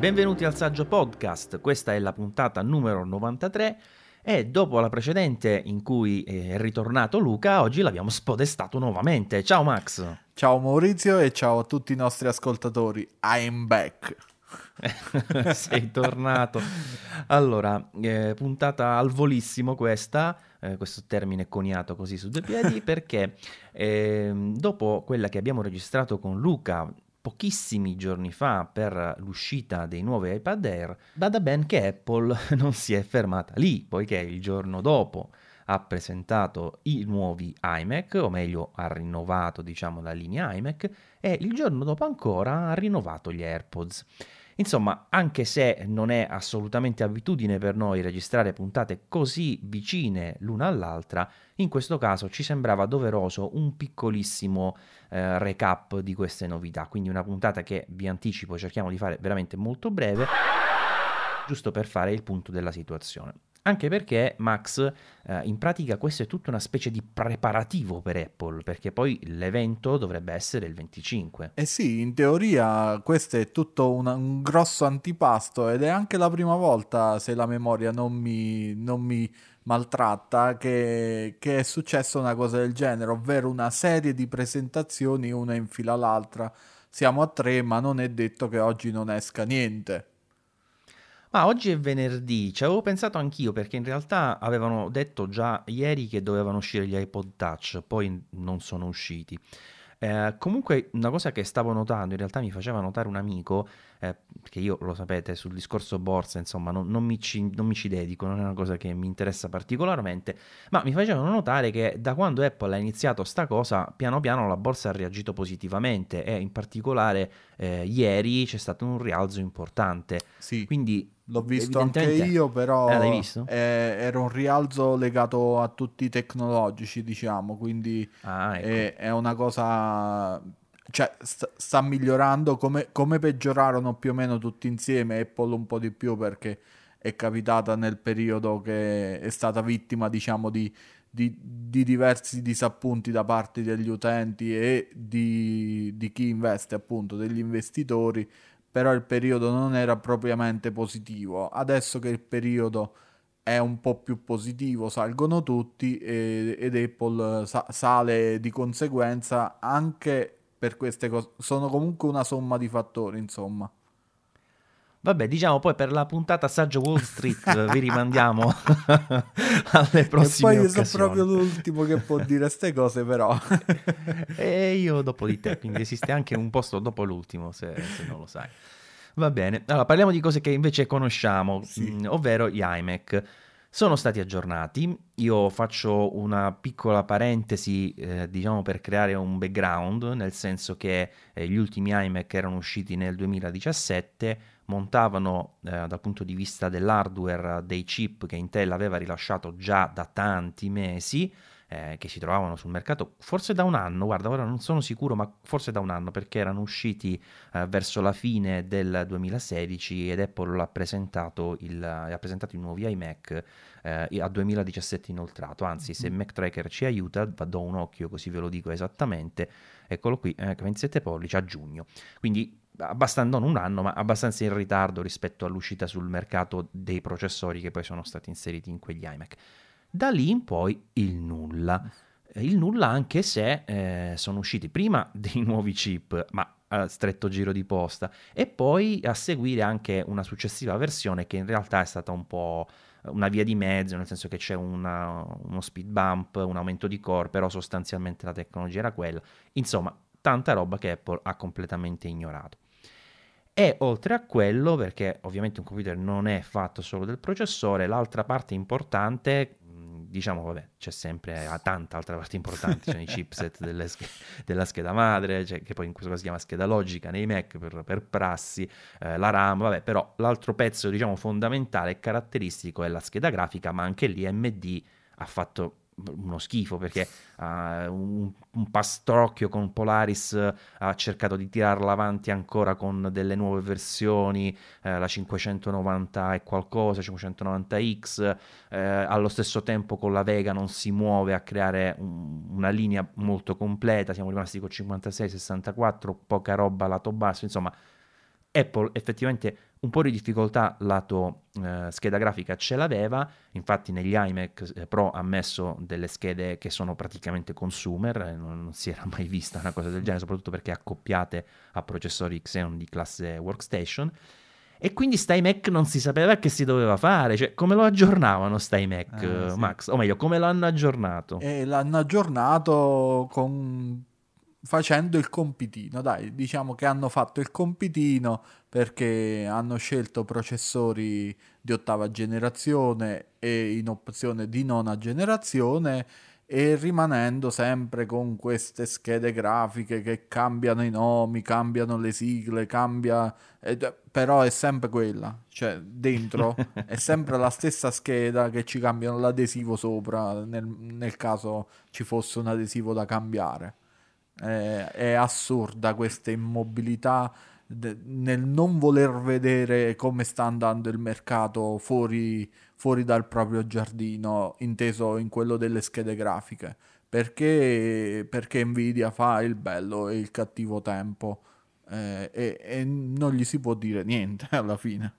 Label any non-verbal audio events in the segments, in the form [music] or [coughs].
Benvenuti al Saggio Podcast, questa è la puntata numero 93 e dopo la precedente in cui è ritornato Luca, oggi l'abbiamo spodestato nuovamente. Ciao Max! Ciao Maurizio e ciao a tutti i nostri ascoltatori. I'm back. [laughs] Sei tornato. Allora, eh, puntata al volissimo questa, eh, questo termine coniato così su due piedi, perché eh, dopo quella che abbiamo registrato con Luca pochissimi giorni fa per l'uscita dei nuovi iPad Air, bada ben che Apple [laughs] non si è fermata lì, poiché il giorno dopo ha presentato i nuovi iMac, o meglio ha rinnovato diciamo la linea iMac, e il giorno dopo ancora ha rinnovato gli AirPods. Insomma, anche se non è assolutamente abitudine per noi registrare puntate così vicine l'una all'altra, in questo caso ci sembrava doveroso un piccolissimo eh, recap di queste novità, quindi una puntata che vi anticipo cerchiamo di fare veramente molto breve, giusto per fare il punto della situazione. Anche perché Max, eh, in pratica questo è tutta una specie di preparativo per Apple, perché poi l'evento dovrebbe essere il 25. Eh sì, in teoria questo è tutto una, un grosso antipasto ed è anche la prima volta, se la memoria non mi, non mi maltratta, che, che è successa una cosa del genere, ovvero una serie di presentazioni una in fila all'altra. Siamo a tre, ma non è detto che oggi non esca niente. Ma oggi è venerdì, ci avevo pensato anch'io perché in realtà avevano detto già ieri che dovevano uscire gli iPod Touch, poi non sono usciti. Eh, comunque una cosa che stavo notando, in realtà mi faceva notare un amico, eh, perché io lo sapete sul discorso borsa, insomma non, non, mi ci, non, mi ci, dedico, non è una cosa che mi interessa particolarmente, ma mi facevano notare che da quando Apple ha iniziato sta cosa, piano piano la borsa ha reagito positivamente e in particolare eh, ieri c'è stato un rialzo importante. Sì. Quindi L'ho visto anche io, però eh? È, era un rialzo legato a tutti i tecnologici, diciamo, quindi ah, ecco. è, è, una cosa... Cioè, sta, sta migliorando come, come, peggiorarono più o meno tutti insieme, Apple un po' di più perché è capitata nel periodo che è stata vittima, diciamo, di, di, di diversi disappunti da parte degli utenti e di, di chi investe, appunto, degli investitori però il periodo non era propriamente positivo. Adesso che il periodo è un po' più positivo, salgono tutti e, ed Apple sa- sale di conseguenza anche per queste cose. Sono comunque una somma di fattori, insomma. Vabbè, diciamo poi per la puntata Saggio Wall Street [laughs] vi rimandiamo [laughs] alle prossime E poi io sono proprio l'ultimo che può dire queste cose, però. [laughs] e io dopo di te, quindi esiste anche un posto dopo l'ultimo, se, se non lo sai. Va bene, allora parliamo di cose che invece conosciamo, sì. mh, mm, ovvero gli iMac. Sono stati aggiornati, io faccio una piccola parentesi, eh, diciamo per creare un background, nel senso che eh, gli ultimi iMac erano usciti nel 2017, montavano eh, dal punto di vista dell'hardware dei chip che Intel aveva rilasciato già da tanti mesi, eh, che si trovavano sul mercato forse da un anno, guarda, ora non sono sicuro, ma forse da un anno perché erano usciti eh, verso la fine del 2016 ed Apple ha presentato, il, ha presentato i nuovi iMac eh, a 2017 inoltrato, anzi se mm. Mac Tracker ci aiuta, do un occhio così ve lo dico esattamente, eccolo qui, 27 eh, pollici a giugno, quindi abbastanza, non un anno, ma abbastanza in ritardo rispetto all'uscita sul mercato dei processori che poi sono stati inseriti in quegli iMac. Da lì in poi il nulla. Il nulla anche se eh, sono usciti prima [laughs] dei nuovi chip, ma a stretto giro di posta, e poi a seguire anche una successiva versione che in realtà è stata un po' una via di mezzo, nel senso che c'è una, uno speed bump, un aumento di core, però sostanzialmente la tecnologia era quella. Insomma, tanta roba che Apple ha completamente ignorato. E oltre a quello, perché ovviamente un computer non è fatto solo del processore, l'altra parte importante, diciamo, vabbè, c'è sempre tanta altra parte importante, c'è i [laughs] chipset sch- della scheda madre, cioè, che poi in questo caso si chiama scheda logica nei Mac per, per prassi, eh, la RAM, vabbè, però l'altro pezzo, diciamo, fondamentale e caratteristico è la scheda grafica, ma anche lì AMD ha fatto uno schifo perché uh, un, un, pastrocchio con Polaris uh, ha cercato di tirarla avanti ancora con delle nuove versioni, uh, la 590 e qualcosa, 590X, allo stesso tempo con la Vega non si muove a creare un, una linea molto completa, siamo rimasti con 56, 64, poca roba lato basso, insomma Apple effettivamente un po' di difficoltà lato eh, scheda grafica ce l'aveva, infatti negli iMac eh, Pro ha messo delle schede che sono praticamente consumer, eh, non, non, si era [laughs] mai vista una cosa del genere, soprattutto perché accoppiate a processori Xeon di classe workstation. E quindi sta iMac non si sapeva che si doveva fare, cioè come lo aggiornavano sta iMac, eh, sì. Max? O meglio, come l'hanno aggiornato? E l'hanno aggiornato con facendo il compitino, dai, diciamo che hanno fatto il compitino perché hanno scelto processori di ottava generazione e in opzione di nona generazione e rimanendo sempre con queste schede grafiche che cambiano i nomi, cambiano le sigle, cambia eh, però è sempre quella, cioè dentro [laughs] è sempre la stessa scheda che ci cambiano l'adesivo sopra nel, nel caso ci fosse un adesivo da cambiare. È, è assurda questa immobilità nel non voler vedere come sta andando il mercato fuori, fuori dal proprio giardino, inteso in quello delle schede grafiche. Perché, perché Nvidia fa il bello e il cattivo tempo eh, e, e non gli si può dire niente [laughs] alla fine.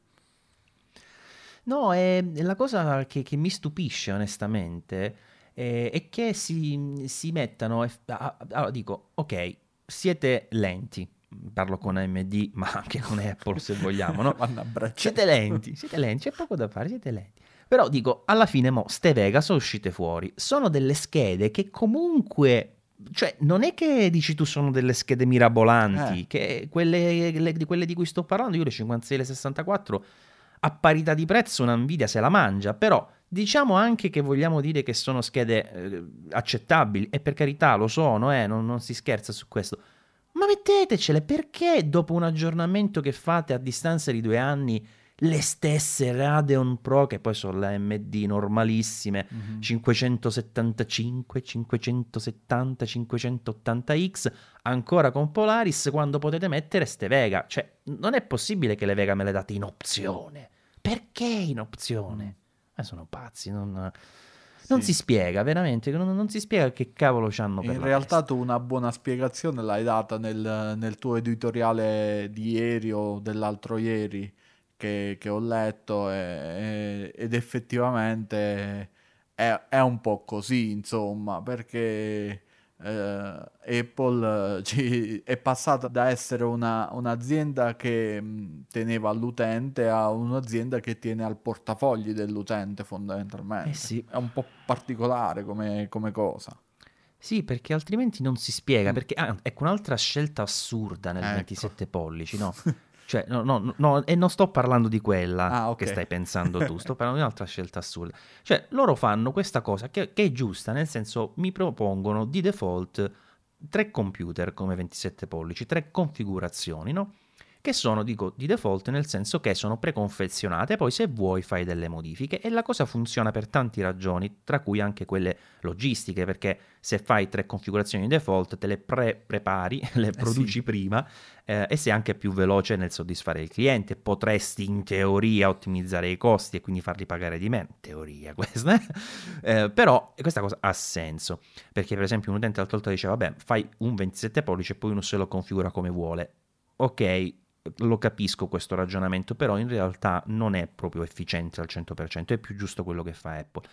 No, è la cosa che, che mi stupisce onestamente eh, e che si, si mettano, allora dico, ok, siete lenti, parlo con AMD, ma anche con Apple se vogliamo, no? [laughs] siete lenti, siete lenti, c'è poco da fare, siete lenti. Però dico, alla fine mo, ste Vega sono uscite fuori, sono delle schede che comunque cioè, non è che dici tu sono delle schede mirabolanti, eh. che quelle, le, di quelle di cui sto parlando, io le 56 e le 64, a parità di prezzo una Nvidia se la mangia, però Diciamo anche che vogliamo dire che sono schede eh, accettabili, e per carità lo sono, eh, non, non si scherza su questo. Ma mettetecele perché dopo un aggiornamento che fate a distanza di due anni le stesse Radeon Pro, che poi sono le AMD normalissime, mm-hmm. 575, 570, 580X, ancora con Polaris, quando potete mettere ste Vega. Cioè, non è possibile che le Vega me le date in opzione. Perché in opzione? Mm. Eh, sono pazzi, non... Non si spiega, veramente, non, non, si spiega che cavolo ci hanno per In realtà testa. tu una buona spiegazione l'hai data nel, nel, tuo editoriale di ieri o dell'altro ieri che, che ho letto e, ed effettivamente è, è, un po' così, insomma, perché eh, Apple eh, ci, [laughs] è passata da essere una, un'azienda che mh, teneva all'utente a un'azienda che tiene al portafogli dell'utente fondamentalmente. Eh sì. È un po' particolare come, come cosa. Sì, perché altrimenti non si spiega. Mm. Perché, ah, ecco, un'altra scelta assurda nel ecco. 27 pollici, no? [laughs] Cioè, no, no, no, e non sto parlando di quella ah, okay. che stai pensando tu, sto [laughs] parlando di un'altra scelta assurda. Cioè, loro fanno questa cosa che, che, è giusta, nel senso, mi propongono di default tre computer come 27 pollici, tre configurazioni, no? Che sono, dico, di default nel senso che sono preconfezionate, poi se vuoi fai delle modifiche. E la cosa funziona per tante ragioni, tra cui anche quelle logistiche, perché se fai tre configurazioni di default te le pre-prepari, [laughs] le eh produci sì. prima eh, e sei anche più veloce nel soddisfare il cliente, potresti in teoria ottimizzare i costi e quindi farli pagare di meno, teoria [laughs] questa, eh, però questa cosa ha senso, perché per esempio un utente l'altra volta diceva, vabbè, fai un 27 pollici e poi uno se lo configura come vuole. Ok, lo capisco questo ragionamento, però in realtà non è proprio efficiente al 100%, è più giusto quello che fa Apple.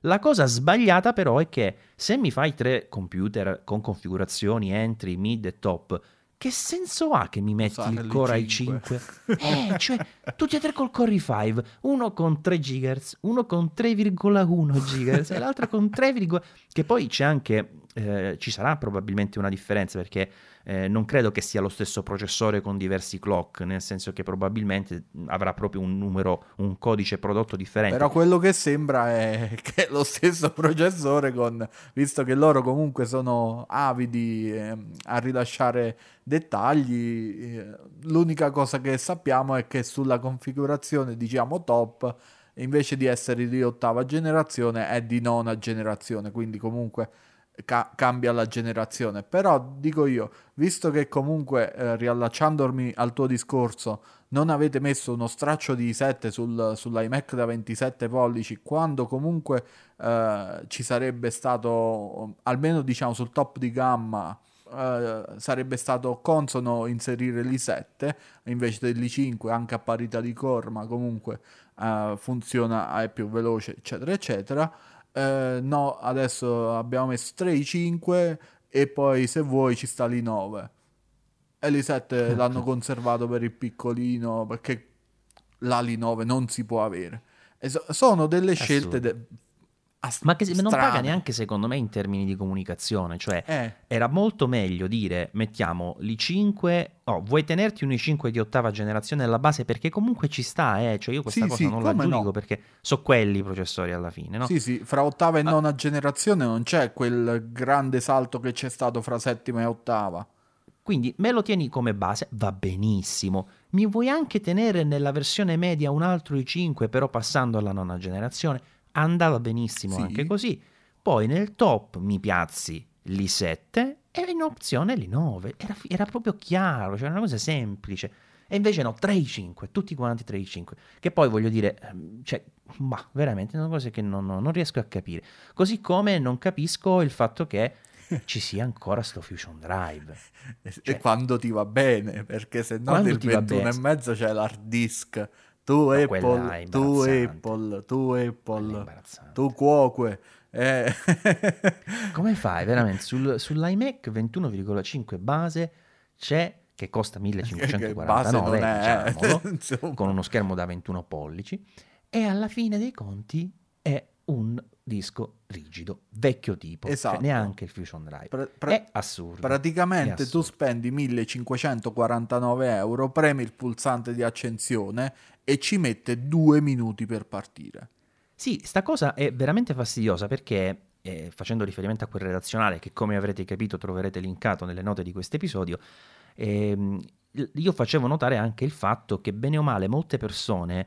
La cosa sbagliata però è che se mi fai tre computer con configurazioni entry, mid e top, che senso ha che mi metti il Core i5? eh, cioè, tutti e tre col Core i5, uno con 3 GHz, uno con 3,1 GHz e l'altro con 3, che poi c'è anche, eh, ci sarà probabilmente una differenza perché eh, non credo che sia lo stesso processore con diversi clock, nel senso che probabilmente avrà proprio un numero, un codice prodotto differente. Però quello che sembra è [laughs] che è lo stesso processore con, visto che loro comunque sono avidi eh, a rilasciare dettagli, eh, l'unica cosa che sappiamo è che sulla configurazione diciamo top invece di essere di ottava generazione è di nona generazione, quindi comunque ca- cambia la generazione. Però dico io, visto che comunque eh, riallacciandomi al tuo discorso, non avete messo uno straccio di 7 sul, sull'iMac da 27 pollici, quando comunque eh, ci sarebbe stato, almeno diciamo sul top di gamma, eh, sarebbe stato consono inserire l'i7 invece dell'i5 anche a parità di core, ma comunque eh, funziona, è più veloce, eccetera, eccetera. Eh, no, adesso abbiamo messo 3 i5 e poi se vuoi ci sta l'i9. E l'i7 l'hanno conservato per il piccolino perché l'Ali9 non si può avere. So, sono delle scelte de- ma che non paga neanche secondo me in termini di comunicazione, cioè eh. era molto meglio dire mettiamo l'i5, oh, vuoi tenerti un i5 di ottava generazione alla base perché comunque ci sta, eh? cioè io questa sì, cosa sì, non la giudico no. perché so quelli i processori alla fine, no? Sì, sì, fra ottava e ah. nona generazione non c'è quel grande salto che c'è stato fra settima e ottava. Quindi me lo tieni come base, va benissimo. Mi vuoi anche tenere nella versione media un altro i5 però passando alla nona generazione? Andava benissimo sì. anche così. Poi nel top mi piazzi l'i7 e in opzione l'i9. Era, era proprio chiaro, cioè una cosa semplice. E invece no, 3 i5, tutti quanti 3 i5. Che poi voglio dire, ehm, cioè, ma veramente una cosa che non, non riesco a capire. Così come non capisco il fatto che [laughs] ci sia ancora sto Fusion Drive. Cioè, e quando ti va bene, perché se no nel 21 e mezzo c'è l'hard disk tu Apple, tu Apple, tu Apple, tu Cuoque. Eh. Come [laughs] fai veramente? Sul, sull'iMac 21,5 base c'è che costa 1549 è, diciamolo, [laughs] con uno schermo da 21 pollici e alla fine dei conti è un disco rigido, vecchio tipo, cioè esatto. cioè neanche il Fusion Drive. Pra- pra- è assurdo. Praticamente è assurdo. tu spendi 1549 euro, premi il pulsante di accensione e ci mette due minuti per partire. Sì, sta cosa è veramente fastidiosa perché, eh, facendo riferimento a quel redazionale che come avrete capito troverete linkato nelle note di questo episodio, ehm, io facevo notare anche il fatto che bene o male molte persone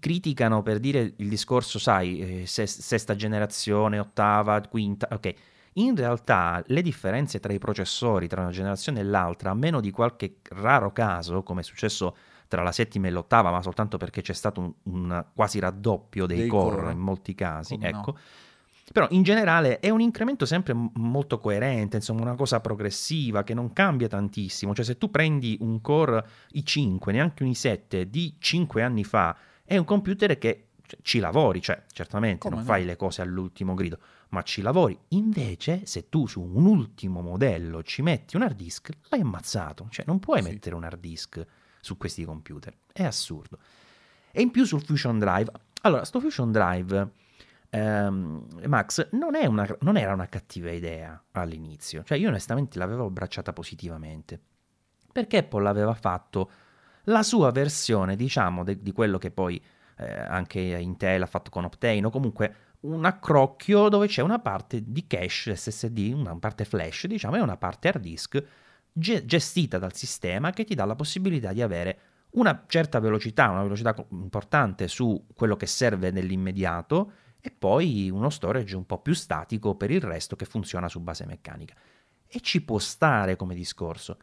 criticano per dire il discorso, sai, eh, sesta generazione, ottava, quinta, ok. In realtà le differenze tra i processori tra una generazione e l'altra, a meno di qualche raro caso, come è successo tra la settima e l'ottava, ma soltanto perché c'è stato un, un quasi raddoppio dei, dei core, core, in molti casi, come ecco. No. Però in generale è un incremento sempre molto coerente, insomma una cosa progressiva che non cambia tantissimo. Cioè se tu prendi un core i5, neanche un i7 di 5 anni fa è un computer che ci lavori, cioè certamente Come non no? fai le cose all'ultimo grido, ma ci lavori. Invece, se tu su un ultimo modello ci metti un hard disk, l'hai ammazzato. Cioè, non puoi sì. mettere un hard disk su questi computer. È assurdo. E in più sul Fusion Drive. Allora, sto Fusion Drive, ehm, Max, non, una, non era una cattiva idea all'inizio. Cioè, io onestamente l'avevo abbracciata positivamente. Perché Apple aveva fatto la sua versione, diciamo, de- di quello che poi eh, anche Intel ha fatto con Optane, o comunque un accrocchio dove c'è una parte di cache SSD, una parte flash, diciamo, e una parte hard disk ge- gestita dal sistema che ti dà la possibilità di avere una certa velocità, una velocità importante su quello che serve nell'immediato e poi uno storage un po' più statico per il resto che funziona su base meccanica. E ci può stare come discorso.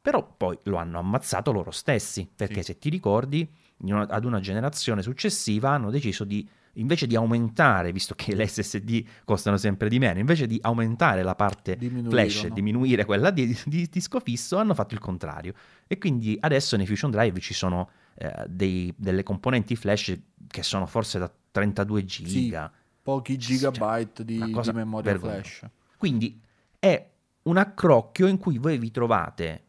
Però poi lo hanno ammazzato loro stessi, perché sì. se ti ricordi, ad una generazione successiva hanno deciso di, invece di aumentare, visto che le SSD costano sempre di meno, invece di aumentare la parte flash e diminuire quella di, di, disco fisso, hanno fatto il contrario. E quindi adesso nei Fusion Drive ci sono eh, dei, delle componenti flash che sono forse da 32 giga. Sì, pochi gigabyte cioè, di, di memoria vergogna. flash. Quindi è un accrocchio in cui voi vi trovate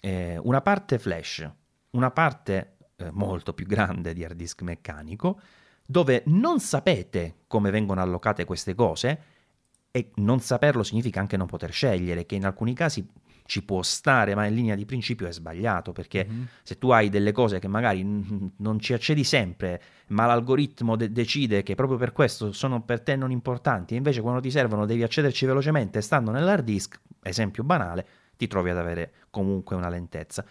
eh, una parte flash, una parte eh, molto più grande di hard disk meccanico, dove non sapete come vengono allocate queste cose e non saperlo significa anche non poter scegliere, che in alcuni casi ci può stare, ma in linea di principio è sbagliato, perché mm-hmm. se tu hai delle cose che magari n- non ci accedi sempre, ma l'algoritmo de- decide che proprio per questo sono per te non importanti, e invece quando ti servono devi accederci velocemente stando nell'hard disk, esempio banale, ti trovi ad avere comunque una lentezza.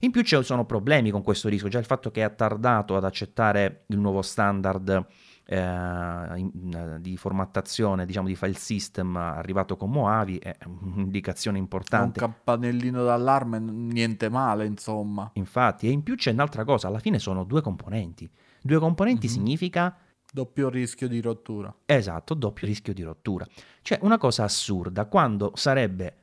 In più ci sono problemi con questo disco, già il fatto che ha tardato ad accettare il nuovo standard eh, in, di formattazione, diciamo di file system arrivato con Moavi è un'indicazione importante. È un campanellino d'allarme, niente male, insomma. Infatti, e in più c'è un'altra cosa, alla fine sono due componenti. Due componenti mm-hmm. significa Doppio rischio di rottura. Esatto, doppio rischio di rottura. Cioè una cosa assurda, quando sarebbe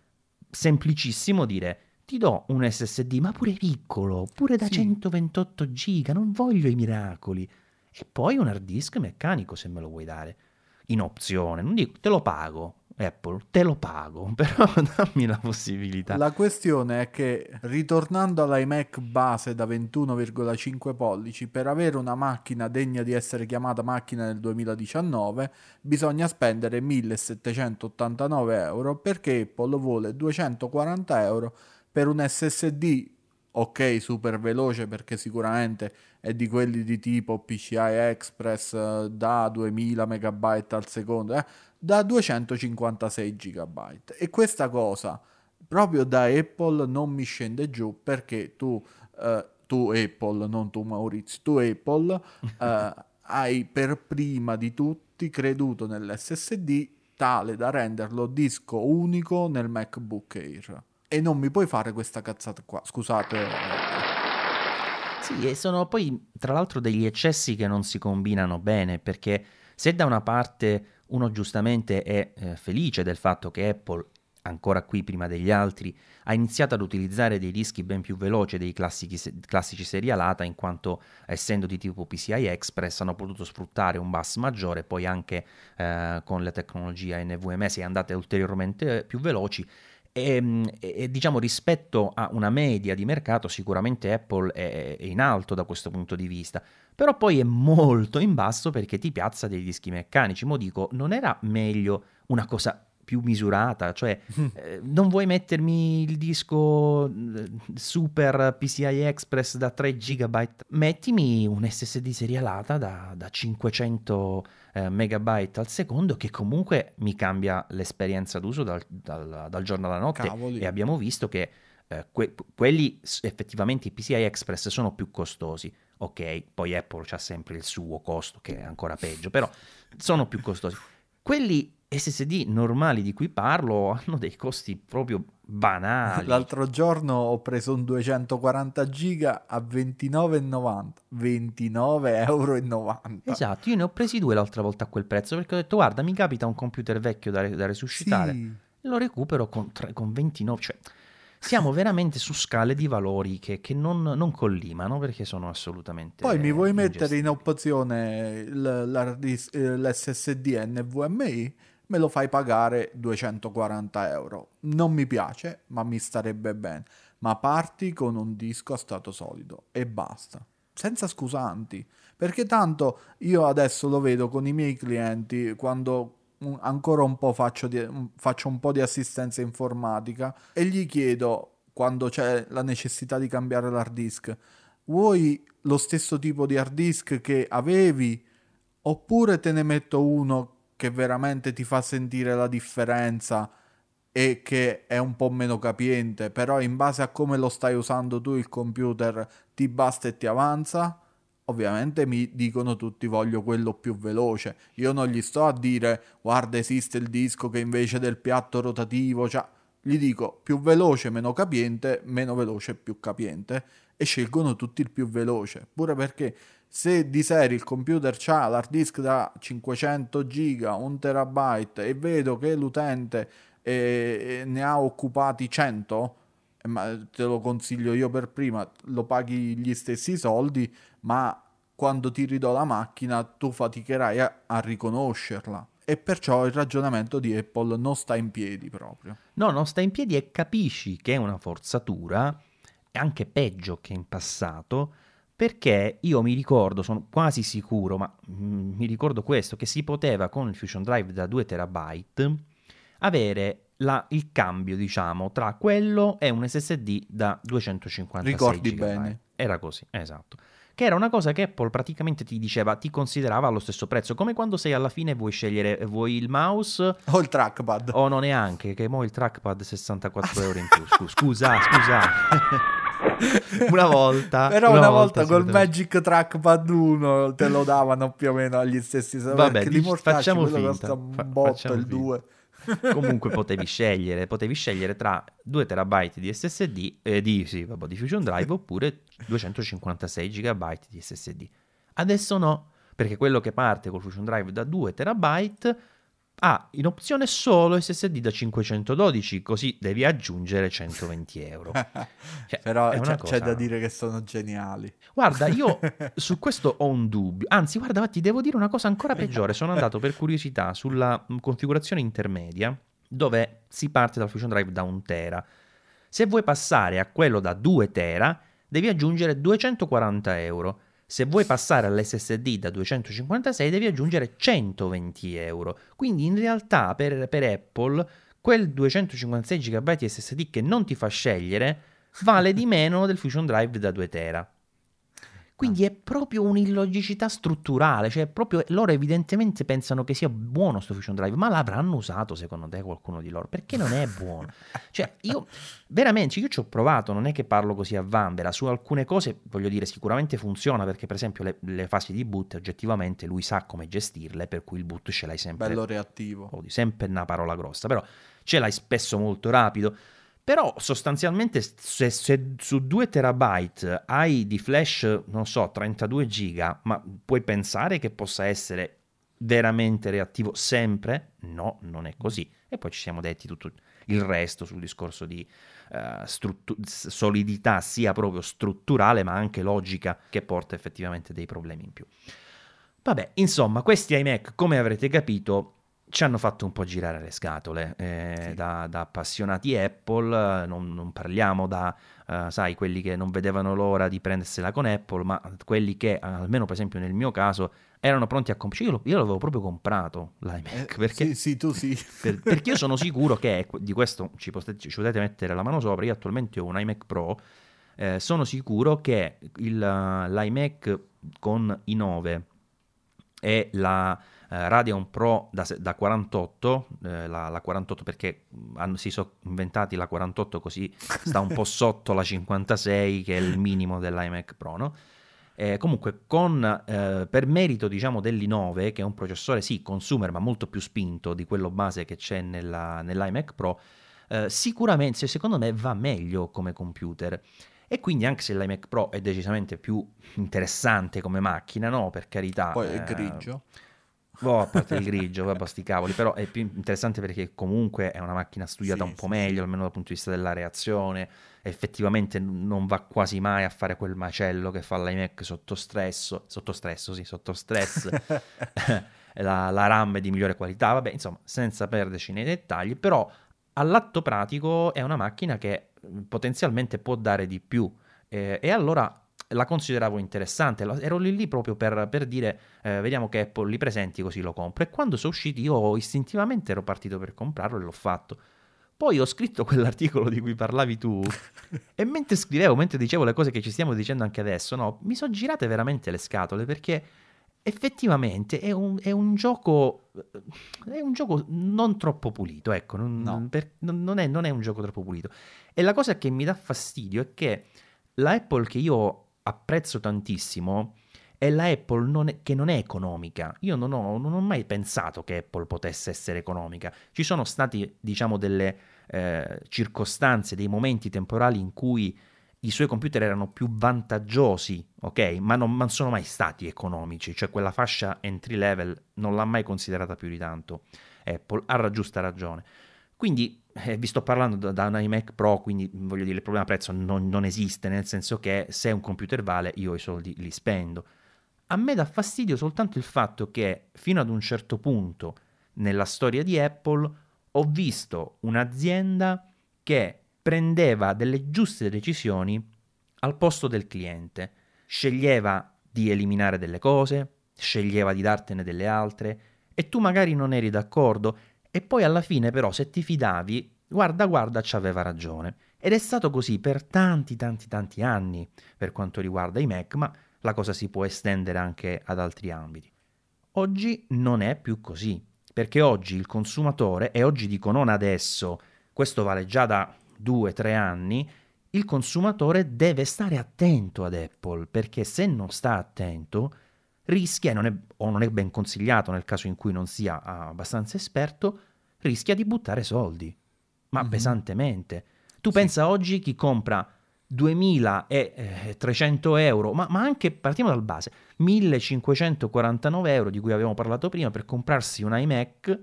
semplicissimo dire ti do un SSD, ma pure piccolo, pure da sì. 128 giga, non voglio i miracoli. E poi un hard disk meccanico se me lo vuoi dare, in opzione, non dico te lo pago, Apple, te lo pago, [laughs] però dammi la possibilità. La questione è che ritornando all'iMac base da 21,5 pollici, per avere una macchina degna di essere chiamata macchina nel 2019, bisogna spendere 1789 euro perché Apple vuole 240 euro per un SSD ok super veloce perché sicuramente è di quelli di tipo PCI Express eh, da 2000 MB al secondo eh, da 256 GB e questa cosa proprio da Apple non mi scende giù perché tu, eh, tu Apple, non tu Maurizio, tu Apple eh, [laughs] hai per prima di tutti creduto nell'SSD tale da renderlo disco unico nel MacBook Air. E non mi puoi fare questa cazzata qua, scusate. Sì, e sono poi tra l'altro degli eccessi che non si combinano bene, perché se da una parte uno giustamente è eh, felice del fatto che Apple, ancora qui prima degli altri, ha iniziato ad utilizzare dei dischi ben più veloci dei classici, classici serialata, in quanto essendo di tipo PCI Express hanno potuto sfruttare un bus maggiore, poi anche eh, con la tecnologia NVMe si è andate ulteriormente più veloci. E, ehm, e, diciamo rispetto a una media di mercato sicuramente Apple è, è in alto da questo punto di vista però poi è molto in basso perché ti piazza dei dischi meccanici. Mo dico, non era meglio una cosa più misurata, cioè [laughs] eh, non vuoi mettermi il disco eh, super PCI Express da 3 GB, mettimi un SSD serialata da, da 500 eh, MB al secondo che comunque mi cambia l'esperienza d'uso dal, dal, dal giorno alla notte Cavoli. e abbiamo visto che eh, que- quelli effettivamente i PCI Express sono più costosi ok, poi Apple c'ha sempre il suo costo che è ancora peggio, però sono più costosi. Quelli SSD normali di cui parlo [laughs] hanno dei costi proprio banali. L'altro giorno ho preso un 240 giga a 29,90 29,90 euro. Esatto, io ne ho presi due l'altra volta a quel prezzo perché ho detto guarda mi capita un computer vecchio da, da resuscitare sì. e lo recupero con, con 29, cioè siamo veramente su scale di valori che, che non, non, collimano perché sono assolutamente. Poi mi vuoi mettere in opzione l'SSD NVMe? Me lo fai pagare 240 euro. Non mi piace, ma mi starebbe bene. Ma parti con un disco a stato solido e basta. Senza scusanti. Perché tanto io adesso lo vedo con i miei clienti quando ancora un po' faccio, di, faccio un po' di assistenza informatica e gli chiedo quando c'è la necessità di cambiare l'hard disk, vuoi lo stesso tipo di hard disk che avevi oppure te ne metto uno che veramente ti fa sentire la differenza e che è un po' meno capiente, però in base a come lo stai usando tu il computer ti basta e ti avanza? Ovviamente mi dicono tutti voglio quello più veloce. Io non gli sto a dire guarda esiste il disco che invece del piatto rotativo, cioè gli dico più veloce meno capiente, meno veloce più capiente e scelgono tutti il più veloce, pure perché se di serie il computer ha l'hard disk da 500 giga, 1 terabyte e vedo che l'utente eh, ne ha occupati 100, eh, ma te lo consiglio io per prima, lo paghi gli stessi soldi, ma quando ti ridò la macchina tu faticherai a, a riconoscerla. E perciò il ragionamento di Apple non sta in piedi proprio. No, non sta in piedi e capisci che è una forzatura, anche peggio che in passato, perché io mi ricordo, sono quasi sicuro, ma mm, mi ricordo questo, che si poteva con il Fusion Drive da 2 terabyte avere la, il cambio, diciamo, tra quello e un SSD da 256 Ricordi GB. bene. Era così, esatto. Che era una cosa che Apple praticamente ti diceva, ti considerava allo stesso prezzo, come quando sei alla fine e vuoi scegliere, vuoi il mouse o il trackpad. O non neanche, che mo il trackpad 64 [laughs] euro in più. Scusa, scusa. [laughs] [laughs] una volta. Però una, una volta, volta col Magic Trackpad 1 te lo davano più o meno agli stessi vabbè facciamo finta. un botto il 2 Comunque [laughs] potevi scegliere, potevi scegliere tra 2 terabyte di SSD, eh, di, sì, vabbè, di Fusion Drive [laughs] oppure 256 GB di SSD. Adesso no, perché quello che parte col Fusion Drive da 2 terabyte ha in opzione solo SSD da 512, così devi aggiungere 120 euro. [laughs] Cioè, Però c'è, cosa... c'è, da dire che sono geniali. Guarda, io [laughs] su questo ho un dubbio. Anzi, guarda, ti devo dire una cosa ancora peggiore. Sono andato per curiosità sulla configurazione intermedia, dove si parte dal Fusion Drive da 1 tera. Se vuoi passare a quello da 2 tera, devi aggiungere 240 euro. Se vuoi passare all'SSD da 256 devi aggiungere 120 euro. Quindi in realtà per, per Apple quel 256 GB SSD che non ti fa scegliere vale di [laughs] meno del Fusion Drive da 2 tera. Quindi è proprio un'illogicità strutturale, cioè proprio loro evidentemente pensano che sia buono sto Fusion Drive, ma l'avranno usato secondo te qualcuno di loro? Perché non è buono? Cioè io veramente, io ci ho provato, non è che parlo così a vanvera, su alcune cose voglio dire sicuramente funziona perché per esempio le, le fasi di boot oggettivamente lui sa come gestirle, per cui il boot ce l'hai sempre... Bello reattivo. Sempre una parola grossa, però ce l'hai spesso molto rapido però sostanzialmente se, se, su 2 terabyte hai di flash, non so, 32 giga, ma puoi pensare che possa essere veramente reattivo sempre? No, non è così. E poi ci siamo detti tutto il resto sul discorso di uh, struttu- solidità sia proprio strutturale ma anche logica che porta effettivamente dei problemi in più. Vabbè, insomma, questi iMac, come avrete capito, ci hanno fatto un po' girare le scatole eh, sì. da, da, appassionati Apple, non, non parliamo da, uh, sai, quelli che non vedevano l'ora di prendersela con Apple, ma quelli che, almeno per esempio nel mio caso, erano pronti a comprare. Io, io, l'avevo proprio comprato l'iMac. Eh, perché, sì, sì, tu sì. [laughs] Per, perché io sono sicuro che, di questo ci potete, ci potete, mettere la mano sopra, io attualmente ho un iMac Pro, eh, sono sicuro che il, l'iMac con i 9 e la eh, Radeon Pro da, da 48, eh, la, la, 48 perché hanno, si sono inventati la 48 così sta un po' [laughs] sotto la 56 che è il minimo dell'iMac Pro, no? Eh, comunque, con, eh, per merito diciamo dell'i9, che è un processore sì consumer ma molto più spinto di quello base che c'è nella, nell'iMac Pro, eh, sicuramente secondo me va meglio come computer. E quindi anche se l'iMac Pro è decisamente più interessante come macchina, no? Per carità. Poi è eh, grigio. Oh, a parte il grigio, vabbè, sti cavoli, però è più interessante perché comunque è una macchina studiata sì, un po' sì, meglio, sì. almeno dal punto di vista della reazione. Effettivamente non va quasi mai a fare quel macello che fa l'iMac sotto stress, sotto stress, sì, sotto stress. [laughs] [laughs] la, la RAM è di migliore qualità, vabbè, insomma, senza perderci nei dettagli, però all'atto pratico è una macchina che potenzialmente può dare di più. Eh, e allora la consideravo interessante, ero lì lì proprio per, per dire eh, vediamo che Apple li presenti così lo compro e quando sono usciti io istintivamente ero partito per comprarlo e l'ho fatto. Poi ho scritto [laughs] quell'articolo di cui parlavi tu [laughs] e mentre scrivevo, mentre dicevo le cose che ci stiamo dicendo anche adesso, no, mi sono girate veramente le scatole perché effettivamente è un, è un, gioco è un gioco non troppo pulito, ecco, non, no. per, non, è, non è un gioco troppo pulito. E la cosa che mi dà fastidio è che la Apple che io apprezzo tantissimo è la Apple non è, che non è economica. Io non ho, non ho, mai pensato che Apple potesse essere economica. Ci sono stati, diciamo, delle eh, circostanze, dei momenti temporali in cui i suoi computer erano più vantaggiosi, ok? Ma non, non sono mai stati economici. Cioè quella fascia entry level non l'ha mai considerata più di tanto. Apple ha giusta ragione. Quindi eh, vi sto parlando da, da, un iMac Pro, quindi voglio dire il problema prezzo non, non, esiste, nel senso che se un computer vale io i soldi li spendo. A me dà fastidio soltanto il fatto che fino ad un certo punto nella storia di Apple ho visto un'azienda che prendeva delle giuste decisioni al posto del cliente, sceglieva di eliminare delle cose, sceglieva di dartene delle altre e tu magari non eri d'accordo e poi alla fine però se ti fidavi, guarda guarda ci aveva ragione. Ed è stato così per tanti tanti tanti anni per quanto riguarda i Mac, ma la cosa si può estendere anche ad altri ambiti. Oggi non è più così, perché oggi il consumatore, e oggi dico non adesso, questo vale già da due o tre anni, il consumatore deve stare attento ad Apple, perché se non sta attento rischia, non è, o non è ben consigliato nel caso in cui non sia abbastanza esperto, rischia di buttare soldi, ma mm-hmm. pesantemente. Tu sì. pensa oggi chi compra 2300 euro, ma, ma, anche partiamo dal base, 1549 euro di cui abbiamo parlato prima per comprarsi un iMac,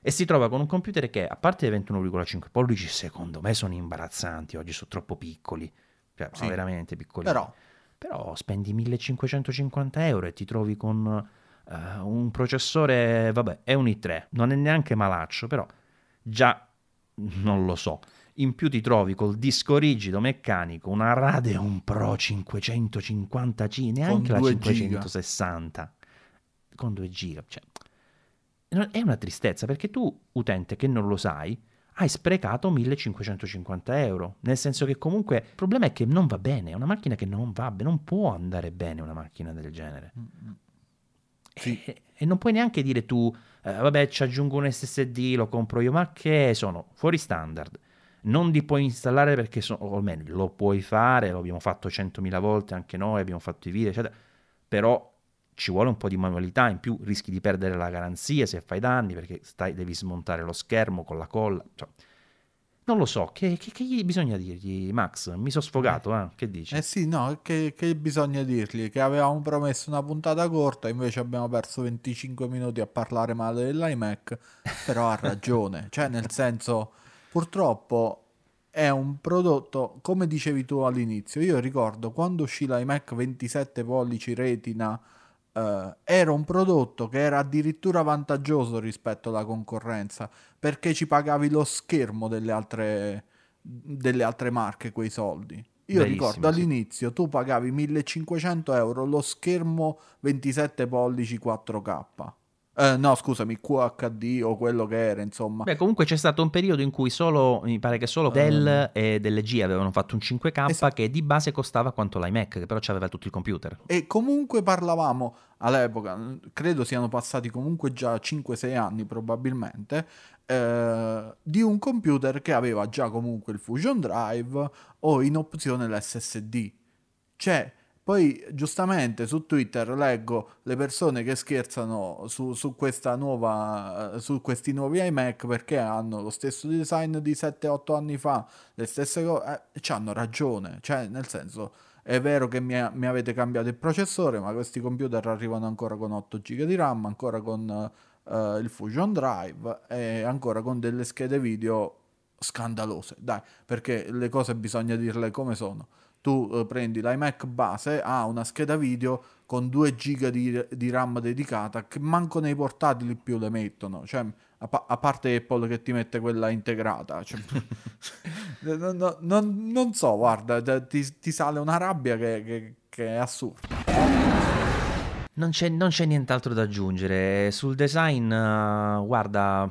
e si trova con un computer che, a parte i 21,5 pollici, secondo me sono imbarazzanti oggi, sono troppo piccoli, cioè Sì. veramente piccoli. Però, Però spendi 1550 euro e ti trovi con eh, un processore, vabbè, è un i3, non è neanche malaccio, però già non lo so. In più ti trovi col disco rigido meccanico, una Radeon Pro 550C, neanche la 2 giga. 560 con 2 giga. Cioè, è una tristezza perché tu, utente che non lo sai, hai sprecato 1550 euro. Nel senso che comunque il problema è che non va bene, è una macchina che non va bene, non può andare bene una macchina del genere. Sì. E, e non puoi neanche dire tu, eh, vabbè, ci aggiungo un SSD, lo compro io, ma che sono fuori standard. Non li puoi installare perché sono, o almeno lo puoi fare, lo abbiamo fatto 100.000 volte anche noi, abbiamo fatto i video, eccetera. Però ci vuole un po' di manualità, in più rischi di perdere la garanzia se fai danni perché stai, devi smontare lo schermo con la colla. Cioè, non lo so, che, che- che gli bisogna dirgli, Max? Mi sono sfogato, eh? Che dici? eh sì, no, che, che bisogna dirgli? Che avevamo promesso una puntata corta, invece abbiamo perso 25 minuti a parlare male dell'iMac, però ha ragione, [laughs] cioè nel senso, purtroppo è un prodotto, come dicevi tu all'inizio, io ricordo quando uscì l'iMac 27 pollici retina, eh, era un prodotto che era addirittura vantaggioso rispetto alla concorrenza, perché ci pagavi lo schermo delle altre, delle altre marche quei soldi. Io Verissimo, ricordo sì. all'inizio tu pagavi 1500 euro lo schermo 27 pollici 4K. Eh, no, scusami, QHD o quello che era, insomma. Beh, comunque c'è stato un periodo in cui solo, mi pare che solo Dell e dell'G avevano fatto un 5K Esatto. che di base costava quanto l'iMac, che però c'aveva tutto il computer. E comunque parlavamo all'epoca, credo siano passati comunque già 5-6 anni probabilmente, eh, di un computer che aveva già comunque il Fusion Drive o in opzione l'SSD. Cioè, poi giustamente su Twitter leggo le persone che scherzano su, su questa nuova, eh, su questi nuovi iMac perché hanno lo stesso design di 7-8 anni fa, le stesse cose, e hanno ragione, cioè nel senso è vero che mi, mi avete cambiato il processore, ma questi computer arrivano ancora con 8 GB di RAM, ancora con eh, il Fusion Drive e ancora con delle schede video scandalose. Dai, perché le cose bisogna dirle come sono. Tu eh, prendi l'iMac base, ha una scheda video con 2 GB di, di RAM dedicata che manco nei portatili più le mettono. Cioè, a, pa- a parte Apple che ti mette quella integrata. Cioè, [laughs] no- no- non, non so, guarda, ti, ti sale una rabbia che, che- che è assurda. Non c'è, non c'è nient'altro da aggiungere. Sul design, eh, guarda...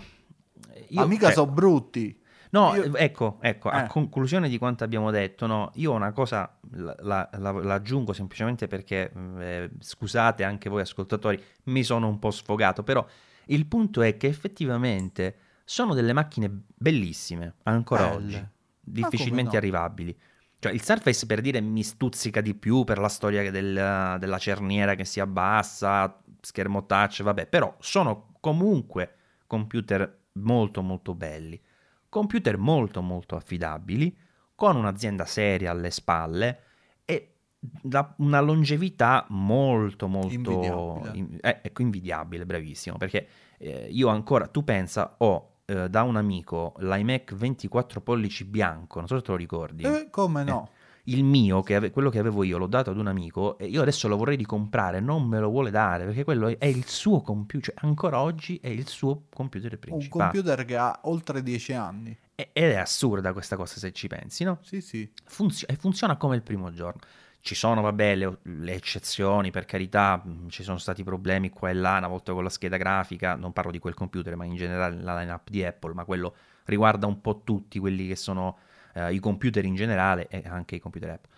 Io, Ma mica cioè, sono brutti. No, Io- ecco, ecco, a Eh. conclusione di quanto abbiamo detto, no, io una cosa la, la- la- la aggiungo semplicemente perché, mh, eh, scusate anche voi ascoltatori, mi sono un po' sfogato, però il punto è che effettivamente sono delle macchine bellissime, ancora Belle. oggi, difficilmente no? arrivabili. Cioè, il Surface per dire mi stuzzica di più per la storia del- della cerniera che si abbassa, schermo touch, vabbè, però sono comunque computer molto molto belli, computer molto molto affidabili, con un'azienda seria alle spalle e una longevità molto molto Invidiabile. in- eh, ecco, invidiabile, bravissimo, perché eh, io ancora, tu pensa, ho eh, da un amico l'iMac 24 pollici bianco, non so se te lo ricordi. Eh, come no? Il mio, che ave- quello che avevo io, l'ho dato ad un amico e io adesso lo vorrei ricomprare, non me lo vuole dare perché quello è, il suo computer, cioè ancora oggi è il suo computer Un principale. computer che ha oltre 10 anni. E- Ed è assurda questa cosa se ci pensi, no? Sì, sì. Funzio- e funziona come il primo giorno. Ci sono, vabbè, le, le eccezioni, per carità, ci sono stati problemi qua e là, una volta con la scheda grafica, non parlo di quel computer, ma in generale la lineup di Apple, ma quello riguarda un po' tutti quelli che sono eh, i computer in generale e anche i computer Apple.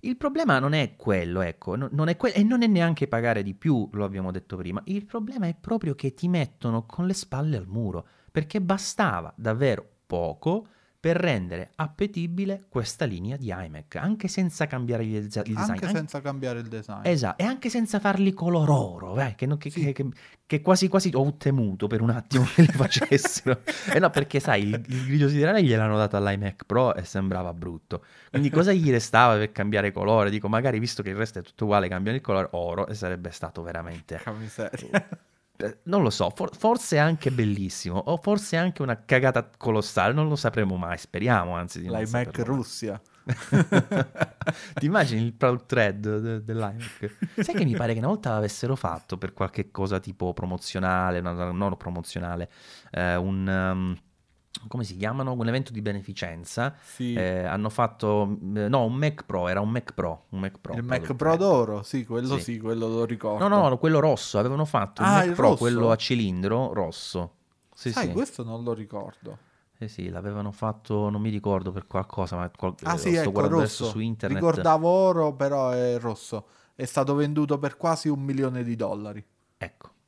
Il problema non è quello, ecco, no- non è que- e non è neanche pagare di più, lo abbiamo detto prima. Il problema è proprio che ti mettono con le spalle al muro, perché bastava davvero poco per rendere appetibile questa linea di iMac, anche senza cambiare il, design. Anche Anche- senza cambiare il design. Esatto, e anche senza farli color oro, eh, che, che- Sì. che- che- quasi quasi ho temuto per un attimo che li facessero. [laughs] e no, perché sai, il, il grigio siderale gliel'hanno dato all'iMac Pro e sembrava brutto. Quindi cosa gli restava per cambiare colore? Dico, magari visto che il resto è tutto uguale, cambiano il colore oro e sarebbe stato veramente Porca miseria. Eh, non lo so, for- forse è anche bellissimo, o forse anche una cagata colossale, non lo sapremo mai, speriamo anzi di L'iMac. Russia. [laughs] Ti immagini il proud thread de- dell'iMac? Sai che mi pare che una volta l'avessero fatto per qualche cosa tipo promozionale, no, no, non promozionale, eh, un... um, come si chiamano? Un evento di beneficenza. Sì. Eh, hanno fatto... eh, no, un Mac Pro, era un Mac Pro. Un Mac Pro il Mac Pro d'oro, sì, quello Sì. sì, quello lo ricordo. No, no, quello rosso, avevano fatto un Ah, Mac il Pro, rosso? quello a cilindro rosso. Sì, Sai, sì. questo non lo ricordo. Eh sì, l'avevano fatto, non mi ricordo per qualcosa, ma qual- Ah eh, sì, sto ecco, guardando adesso rosso. su internet. Ricordavo oro, però è rosso. È stato venduto per quasi un milione di dollari.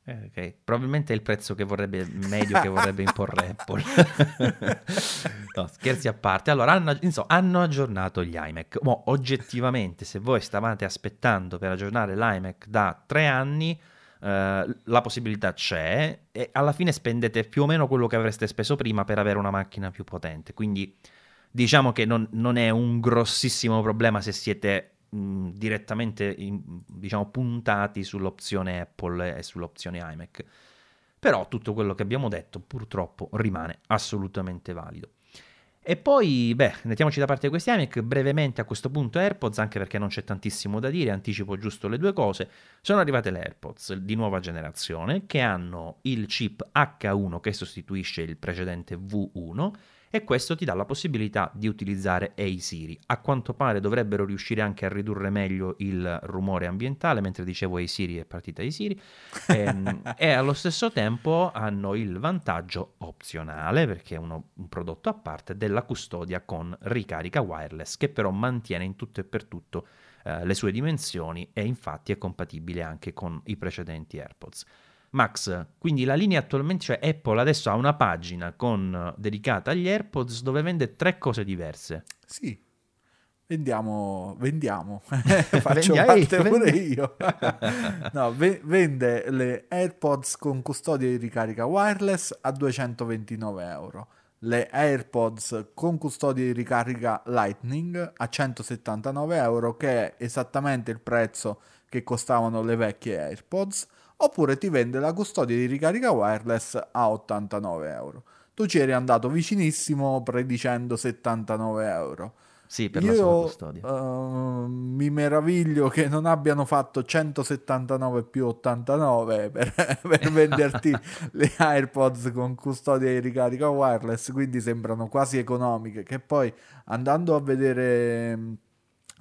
Eh, ok. Probabilmente è il prezzo che vorrebbe, medio che vorrebbe [laughs] imporre Apple. [laughs] no, scherzi a parte. Allora, hanno, insomma, hanno aggiornato gli iMac. Mo, oggettivamente, se voi stavate aspettando per aggiornare l'iMac da tre anni, eh, la possibilità c'è e alla fine spendete più o meno quello che avreste speso prima per avere una macchina più potente. Quindi diciamo che non, non è un grossissimo problema se siete mh, direttamente in- diciamo, puntati sull'opzione Apple e sull'opzione iMac. Però tutto quello che abbiamo detto purtroppo rimane assolutamente valido. E poi, beh, mettiamoci da parte questi iMac, brevemente a questo punto AirPods, anche perché non c'è tantissimo da dire, anticipo giusto le due cose. Sono arrivate le AirPods di nuova generazione che hanno il chip H1 che sostituisce il precedente V1 e questo ti dà la possibilità di utilizzare Hey Siri. A quanto pare dovrebbero riuscire anche a ridurre meglio il rumore ambientale, mentre dicevo Hey Siri è partita Hey Siri, Ehm, [laughs] e allo stesso tempo hanno il vantaggio opzionale, perché è uno- un prodotto a parte, della custodia con ricarica wireless, che però mantiene in tutto e per tutto eh, le sue dimensioni e infatti è compatibile anche con i precedenti AirPods. Max, quindi la linea attualmente, cioè Apple adesso ha una pagina con, dedicata agli AirPods dove vende tre cose diverse. Sì. Vendiamo, vendiamo. [laughs] [laughs] Faccio Vendi- ehi, parte pure vendi- io. [laughs] no, ve- vende le AirPods con custodia di ricarica wireless a 229 euro. Le AirPods con custodia di ricarica Lightning a 179 euro, che è esattamente il prezzo che costavano le vecchie AirPods. Oppure ti vende la custodia di ricarica wireless a 89 euro. Tu ci eri andato vicinissimo predicendo 79 euro. Sì, per la sola Io custodia. eh, mi meraviglio che non abbiano fatto 179 più 89 per, [laughs] per venderti [laughs] le AirPods con custodia di ricarica wireless, quindi sembrano quasi economiche. Che poi andando a vedere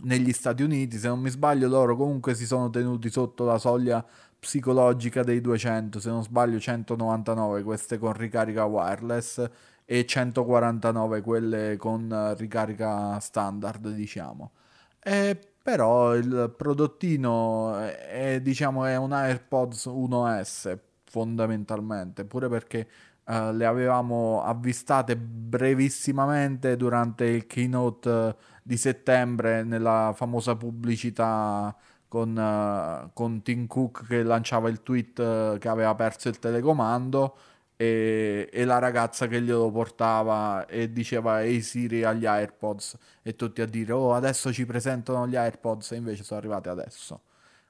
negli Stati Uniti, se non mi sbaglio, loro comunque si sono tenuti sotto la soglia psicologica dei 200, se non sbaglio 199 queste con ricarica wireless e 149 quelle con ricarica standard, diciamo. Eh, però il prodottino è, diciamo, è un AirPods 1S fondamentalmente, pure perché eh, le avevamo avvistate brevissimamente durante il keynote eh, di settembre nella famosa pubblicità con, eh, con Tim Cook che lanciava il tweet eh, che aveva perso il telecomando e, e la ragazza che glielo portava e diceva ehi Siri agli AirPods. E tutti a dire oh adesso ci presentano gli AirPods. E invece sono arrivati adesso.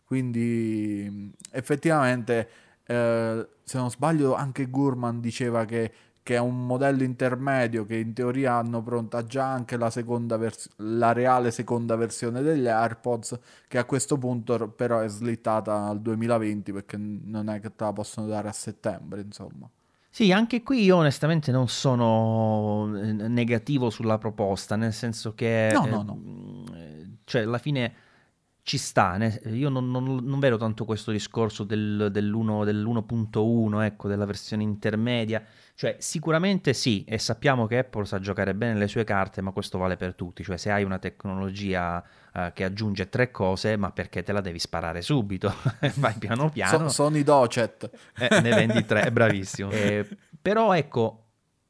Quindi effettivamente eh, se non sbaglio anche Gurman diceva che, che è un modello intermedio che in teoria hanno pronta già anche la seconda vers- la reale seconda versione degli AirPods che a questo punto però è slittata al 2020 perché non è che te la possono dare a settembre insomma Sì, anche qui io onestamente non sono eh, negativo sulla proposta, nel senso che... No, eh, no, no. mh, Cioè, alla fine ci sta, io non, non- non vedo tanto questo discorso del, dell'1 dell'1.1, ecco, della versione intermedia. Cioè, sicuramente sì, e sappiamo che Apple sa giocare bene le sue carte, ma questo vale per tutti. Cioè, se hai una tecnologia eh, che aggiunge tre cose, ma perché te la devi sparare subito? [laughs] Vai piano piano. So- sono i docet Eh, ne vendi tre, bravissimo. [laughs] Eh, però ecco,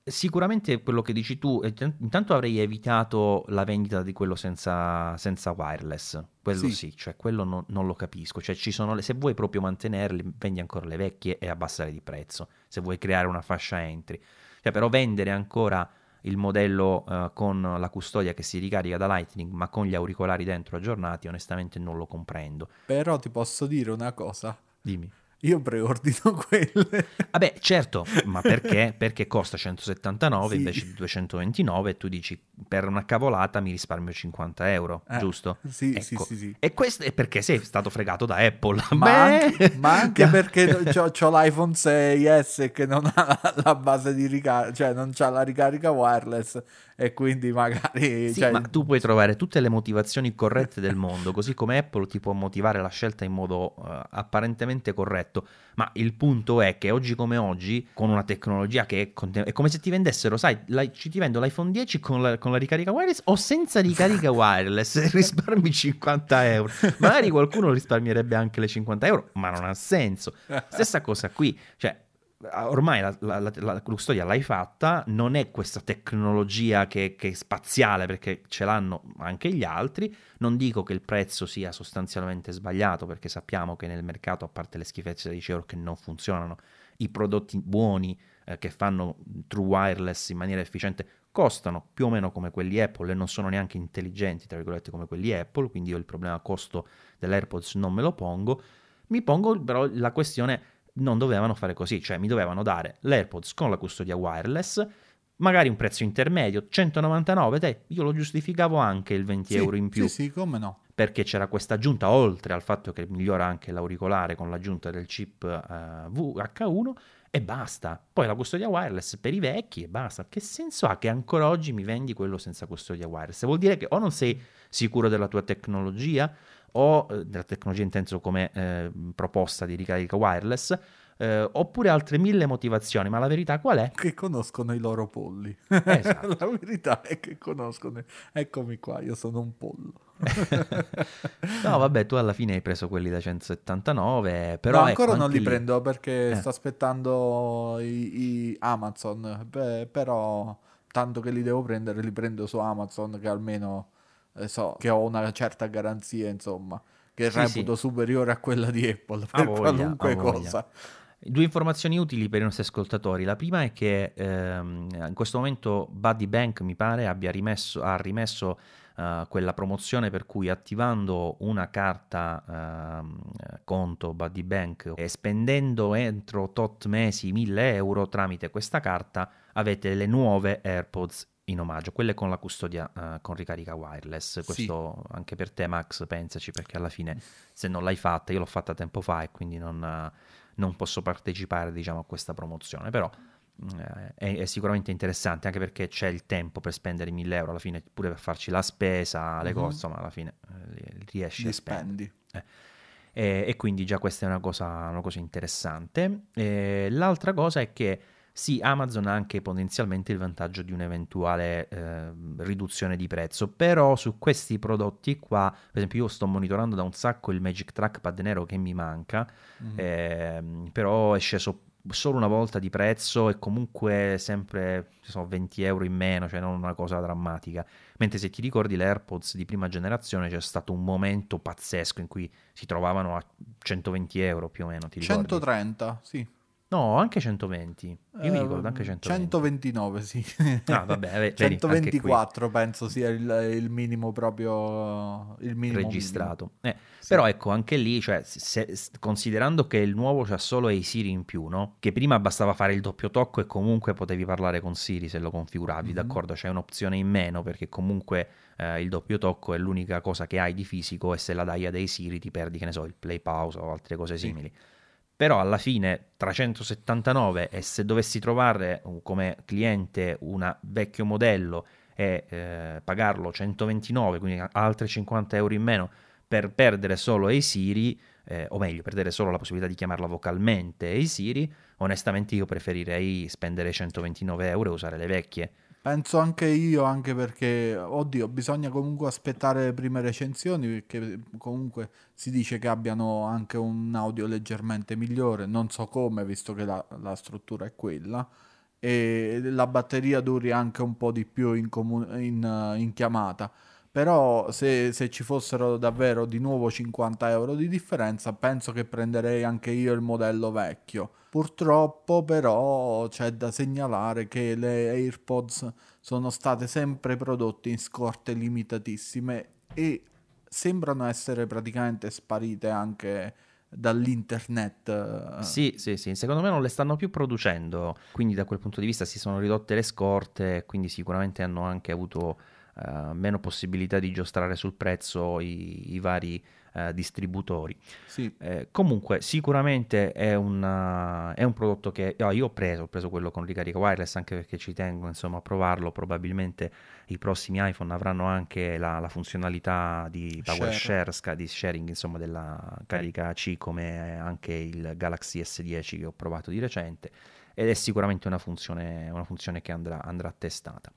sicuramente quello che dici tu, intanto avrei evitato la vendita di quello senza, senza wireless. Quello sì, Sì. cioè quello non, non lo capisco. Cioè, ci sono le- se vuoi proprio mantenerli, vendi ancora le vecchie e abbassare di prezzo. Se vuoi creare una fascia entry. Cioè, però vendere ancora il modello eh, con la custodia che si ricarica da Lightning, ma con gli auricolari dentro aggiornati, onestamente non lo comprendo. però ti posso dire una cosa Dimmi. Io preordino [laughs] quelle. Vabbè, certo, ma perché? [laughs] Perché costa 179 Sì. invece di 229 e tu dici per una cavolata mi risparmio 50 euro, Eh, giusto? Sì, sì, Ecco. sì, sì. E questo è perché sei stato fregato da Apple. Ma [laughs] Beh, anche, ma anche perché c'ho, c'ho l'iPhone 6S che non ha la, base di ricarica, cioè non c'ha la ricarica wireless e quindi magari... Sì, cioè, ma tu puoi trovare tutte le motivazioni corrette del mondo, così come Apple ti può motivare la scelta in modo eh, apparentemente corretto. Ma il punto è che oggi come oggi, con una tecnologia che è, conte- è come se ti vendessero, sai, la- ci ti vendo l'iPhone 10 con la, con la ricarica wireless o senza ricarica [laughs] wireless [laughs] risparmi 50 euro. Magari qualcuno risparmierebbe anche le 50 euro, ma non ha senso. Stessa cosa qui, cioè ormai la, la- la- custodia l'hai fatta, non è questa tecnologia che, che è spaziale perché ce l'hanno anche gli altri, non dico che il prezzo sia sostanzialmente sbagliato perché sappiamo che nel mercato, a parte le schifezze 10 euro che non funzionano, i prodotti buoni eh, che fanno true wireless in maniera efficiente costano più o meno come quelli Apple e non sono neanche intelligenti, tra virgolette, come quelli Apple, quindi io il problema costo dell'AirPods non me lo pongo, mi pongo però la questione non dovevano fare così, cioè mi dovevano dare l'AirPods con la custodia wireless, magari un prezzo intermedio, 199, te, io lo giustificavo anche il 20 sì, euro in più, Sì, sì, come no. perché c'era questa aggiunta, oltre al fatto che migliora anche l'auricolare con l'aggiunta del chip eh, VH1 e basta. Poi la custodia wireless per i vecchi e basta. Che senso ha che ancora oggi mi vendi quello senza custodia wireless? Vuol dire che o non sei sicuro della tua tecnologia o eh, della tecnologia inteso come eh, proposta di ricarica wireless eh, oppure altre mille motivazioni, ma la verità qual è? Che conoscono i loro polli. Esatto. [laughs] la verità è che conoscono... Eccomi qua, io sono un pollo. [laughs] no, vabbè, tu alla fine hai preso quelli da 179, però no, ecco, ancora non li lì- prendo perché Eh. sto aspettando i, i Amazon. Beh, però, tanto che li devo prendere, li prendo su Amazon che almeno so che ho una certa garanzia, insomma, che Sì, reputo superiore a quella di Apple per voglia, qualunque cosa. Due informazioni utili per i nostri ascoltatori. La prima è che ehm, in questo momento Buddy Bank mi pare abbia rimesso, ha rimesso eh, quella promozione per cui attivando una carta ehm, conto Buddy Bank e spendendo entro tot mesi 1000 euro tramite questa carta avete le nuove AirPods in omaggio, quelle con la custodia eh, con ricarica wireless. Sì. Questo anche per te Max, pensaci perché alla fine se non l'hai fatta, io l'ho fatta tempo fa e quindi non... eh, non posso partecipare diciamo, a questa promozione, però eh, è, è sicuramente interessante anche perché c'è il tempo per spendere 1000 euro alla fine, pure per farci la spesa, le Mhm. cose, insomma alla fine eh, riesci Li a spendere. spendi. E, e quindi già questa è una cosa, una cosa interessante. E l'altra cosa è che sì, Amazon ha anche potenzialmente il vantaggio di un'eventuale eh, riduzione di prezzo, però su questi prodotti qua, per esempio io sto monitorando da un sacco il Magic Trackpad nero che mi manca, Mhm. ehm, però è sceso solo una volta di prezzo e comunque sempre sono 20 euro in meno, cioè non una cosa drammatica. Mentre se ti ricordi le AirPods di prima generazione c'è stato un momento pazzesco in cui si trovavano a 120 euro più o meno, ti ricordi? 130, sì. No, anche 120. Io mi Eh, ricordo anche 120. 129, sì. Ah, vabbè, ve- vedi, anche qui 124 penso sia il, il minimo proprio il minimo registrato. Eh, Sì. Però ecco, anche lì, cioè, se- considerando che il nuovo c'ha solo i Siri in più, no? Che prima bastava fare il doppio tocco e comunque potevi parlare con Siri se lo configuravi, Mhm. d'accordo? C'è un'opzione in meno perché comunque eh, il doppio tocco è l'unica cosa che hai di fisico e se la dai a dei Siri ti perdi, che ne so, il play pause o altre cose Sì. Però alla fine 379 e se dovessi trovare come cliente un vecchio modello e eh, pagarlo 129, quindi altre 50 euro in meno per perdere solo i Siri, eh, o meglio, perdere solo la possibilità di chiamarla vocalmente i Siri, onestamente io preferirei spendere 129 euro e usare le vecchie. Penso anche io, anche perché, oddio, bisogna comunque aspettare le prime recensioni, perché comunque si dice che abbiano anche un audio leggermente migliore, non so come, visto che la, la struttura è quella, e la batteria duri anche un po' di più in, comu- in, in chiamata. Però se, se ci fossero davvero di nuovo 50 euro di differenza, penso che prenderei anche io il modello vecchio. Purtroppo però c'è da segnalare che le AirPods sono state sempre prodotte in scorte limitatissime e sembrano essere praticamente sparite anche dall'internet. Sì, sì, sì, secondo me non le stanno più producendo, quindi da quel punto di vista si sono ridotte le scorte, quindi sicuramente hanno anche avuto uh, meno possibilità di giostrare sul prezzo i, i vari uh, distributori. Sì. Eh, comunque sicuramente è, una, è, un prodotto che oh, io ho preso, ho preso quello con ricarica wireless anche perché ci tengo insomma, a provarlo, probabilmente i prossimi iPhone avranno anche la, la funzionalità di power share, share di sharing insomma, della carica C come anche il Galaxy S10 che ho provato di recente ed è sicuramente una funzione, una funzione che andrà, andrà testata.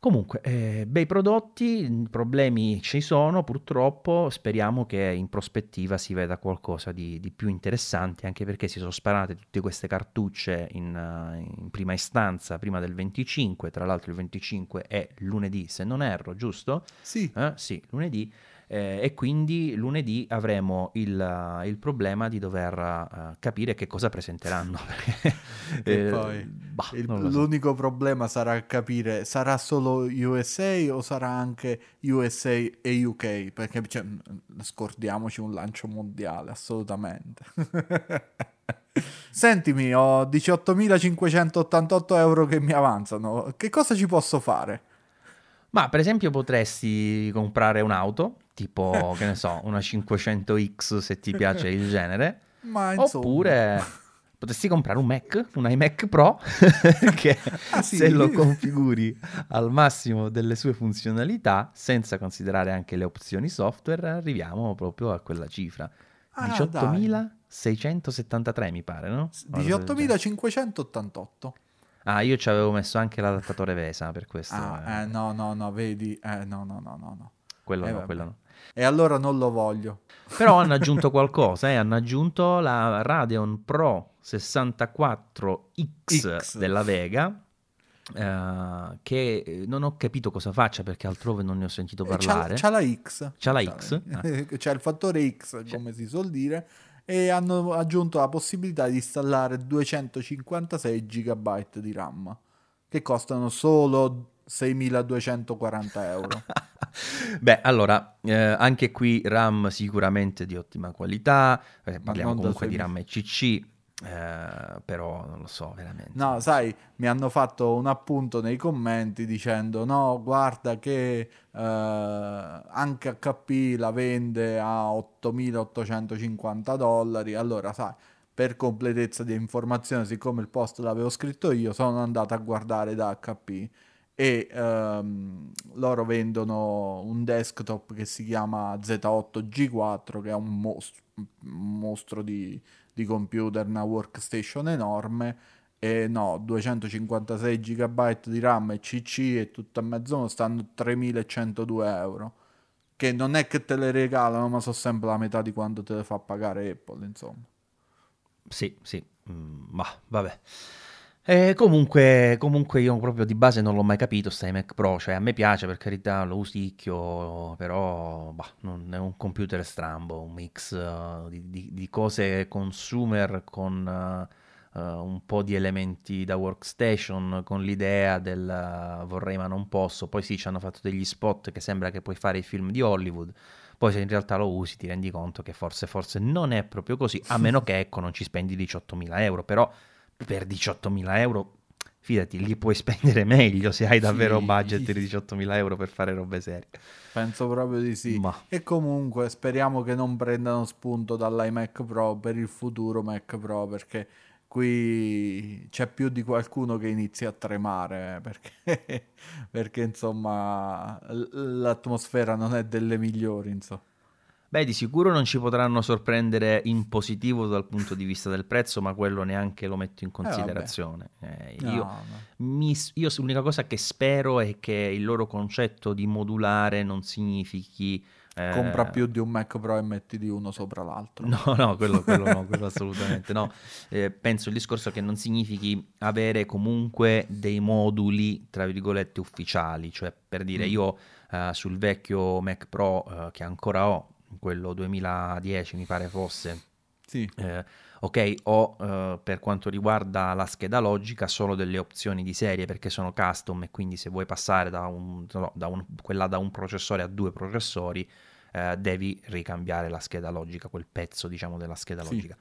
Comunque, eh, bei prodotti, problemi ci sono purtroppo, speriamo che in prospettiva si veda qualcosa di, di più interessante, anche perché si sono sparate tutte queste cartucce in, uh, in, prima istanza, prima del 25, tra l'altro il 25 è lunedì se non erro, giusto? Sì. Eh? Sì, lunedì eh, e quindi lunedì avremo il, il problema di dover uh, capire che cosa presenteranno. [laughs] eh, poi, bah, il, l'unico so. problema sarà capire sarà solo USA o sarà anche USA e UK, perché cioè, scordiamoci un lancio mondiale, assolutamente. [laughs] Sentimi, ho 18.588 euro che mi avanzano, che cosa ci posso fare? Ma per esempio potresti comprare un'auto tipo, che ne so, una 500X se ti piace il genere. [laughs] Ma insomma... Oppure potresti comprare un Mac, un iMac Pro, [laughs] che ah, sì? se lo configuri al massimo delle sue funzionalità, senza considerare anche le opzioni software, arriviamo proprio a quella cifra. Ah, 18.673 mi pare, no? 18.588. Ah, io ci avevo messo anche l'adattatore VESA per questo. Ah, eh. eh, no, no, no, vedi, eh, no, no, no, no, no. Quello eh, no, quello no. E allora non lo voglio. Però hanno aggiunto qualcosa, eh? hanno aggiunto la Radeon Pro 64X X. della Vega, Uh, che non ho capito cosa faccia perché altrove non ne ho sentito eh, parlare. C'ha, c'ha la X. C'ha la X. Ah. [laughs] C'è il fattore X, come si suol dire, e hanno aggiunto la possibilità di installare 256 GB di RAM, che costano solo 6.240 euro. [laughs] [laughs] Beh, allora, eh, anche qui RAM sicuramente di ottima qualità, eh, parliamo comunque di RAM ECC, eh, però non lo so veramente. No, sai, mi hanno fatto un appunto nei commenti dicendo no, guarda che eh, anche HP la vende a 8.850 dollari, allora sai, per completezza di informazione, siccome il post l'avevo scritto io, sono andato a guardare da HP e um, loro vendono un desktop che si chiama Z8G4 che è un mostro, un mostro di, di, computer, una workstation enorme. E no, 256 GB di RAM e CC e tutto a mezzo stanno 3102 euro. Che non è che te le regalano ma sono sempre la metà di quanto te le fa pagare Apple insomma. Sì, sì, mm, ma vabbè eh, comunque, comunque io proprio di base non l'ho mai capito sta Mac Pro, cioè a me piace per carità, lo usicchio, però bah, non è un computer strambo, un mix uh, di, di, di, cose consumer con uh, uh, un po' di elementi da workstation, con l'idea del vorrei ma non posso, poi sì ci hanno fatto degli spot che sembra che puoi fare i film di Hollywood, poi se in realtà lo usi ti rendi conto che forse, forse non è proprio così, a meno che ecco non ci spendi 18.000 euro, però per 18.000 euro, fidati, li puoi spendere [laughs] meglio se hai davvero sì. budget [laughs] di 18.000 euro per fare robe serie. Penso proprio di sì. Ma... E comunque speriamo che non prendano spunto dall'iMac Pro per il futuro Mac Pro perché qui c'è più di qualcuno che inizia a tremare eh, perché, [laughs] perché insomma l'atmosfera non è delle migliori insomma. Beh, di sicuro non ci potranno sorprendere in positivo dal punto di vista del prezzo, ma quello neanche lo metto in eh, considerazione. Eh, eh, io, no. Mi, io, l'unica cosa che spero è che il loro concetto di modulare non significhi... Eh... Compra più di un Mac Pro e metti di uno sopra l'altro. No, no, quello, quello no, quello assolutamente no. Eh, penso il discorso che non significhi avere comunque dei moduli, tra virgolette, ufficiali. Cioè, per dire, mm. io uh, sul vecchio Mac Pro che ancora ho, quello 2010 mi pare fosse. Sì. Eh, ok, ho eh, per quanto riguarda la scheda logica solo delle opzioni di serie perché sono custom e quindi se vuoi passare da, un, da, un, quella da un processore a due processori eh, devi ricambiare la scheda logica, quel pezzo diciamo della scheda Sì. logica.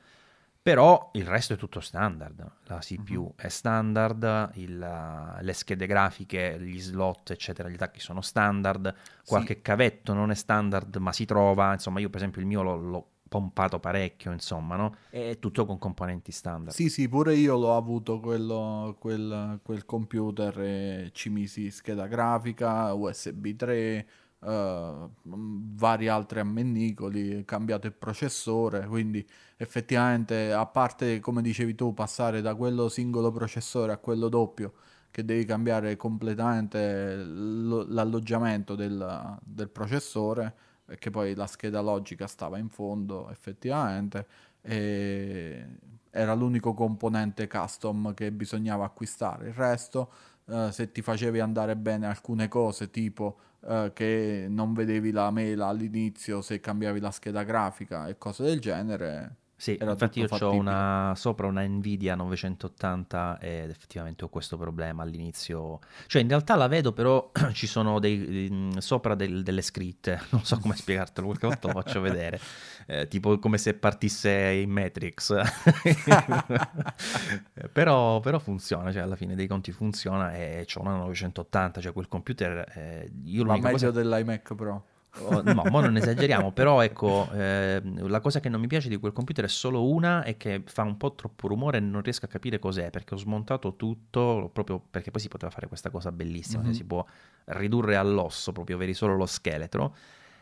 Però il resto è tutto standard, la CPU Mhm. è standard, il- le schede grafiche, gli slot, eccetera, gli tacchi sono standard, qualche cavetto non è standard ma si trova, insomma io per esempio il mio l'ho, l'ho pompato parecchio, insomma, no? È tutto con componenti standard. Sì, sì, pure io l'ho avuto quello, quel, quel computer e ci misi scheda grafica, USB 3, eh, vari altri ammennicoli, cambiato il processore, quindi effettivamente a parte, come dicevi tu, passare da quello singolo processore a quello doppio, che devi cambiare completamente lo- l'alloggiamento del, del processore, perché poi la scheda logica stava in fondo effettivamente e era l'unico componente custom che bisognava acquistare. Il resto, eh, se ti facevi andare bene alcune cose, tipo eh, che non vedevi la mela all'inizio se cambiavi la scheda grafica e cose del genere, Sì, infatti io ho una, sopra una Nvidia 980 ed effettivamente ho questo problema all'inizio. Cioè in realtà la vedo però [clears throat] ci sono dei, mm, sopra del- delle scritte, [laughs] non so come [laughs] spiegartelo, qualche volta lo faccio vedere, Eh, tipo come se partisse in Matrix. [laughs] Però, però funziona, cioè alla fine dei conti funziona e c'ho una 980, cioè quel computer... eh, io Ma meglio cosa... dell'iMac Pro. Oh, no, mo non esageriamo, però ecco, eh, la cosa che non mi piace di quel computer è solo una e che fa un po' troppo rumore e non riesco a capire cos'è, perché ho smontato tutto, proprio perché poi si poteva fare questa cosa bellissima, Mhm. che si può ridurre all'osso, proprio vedi solo lo scheletro,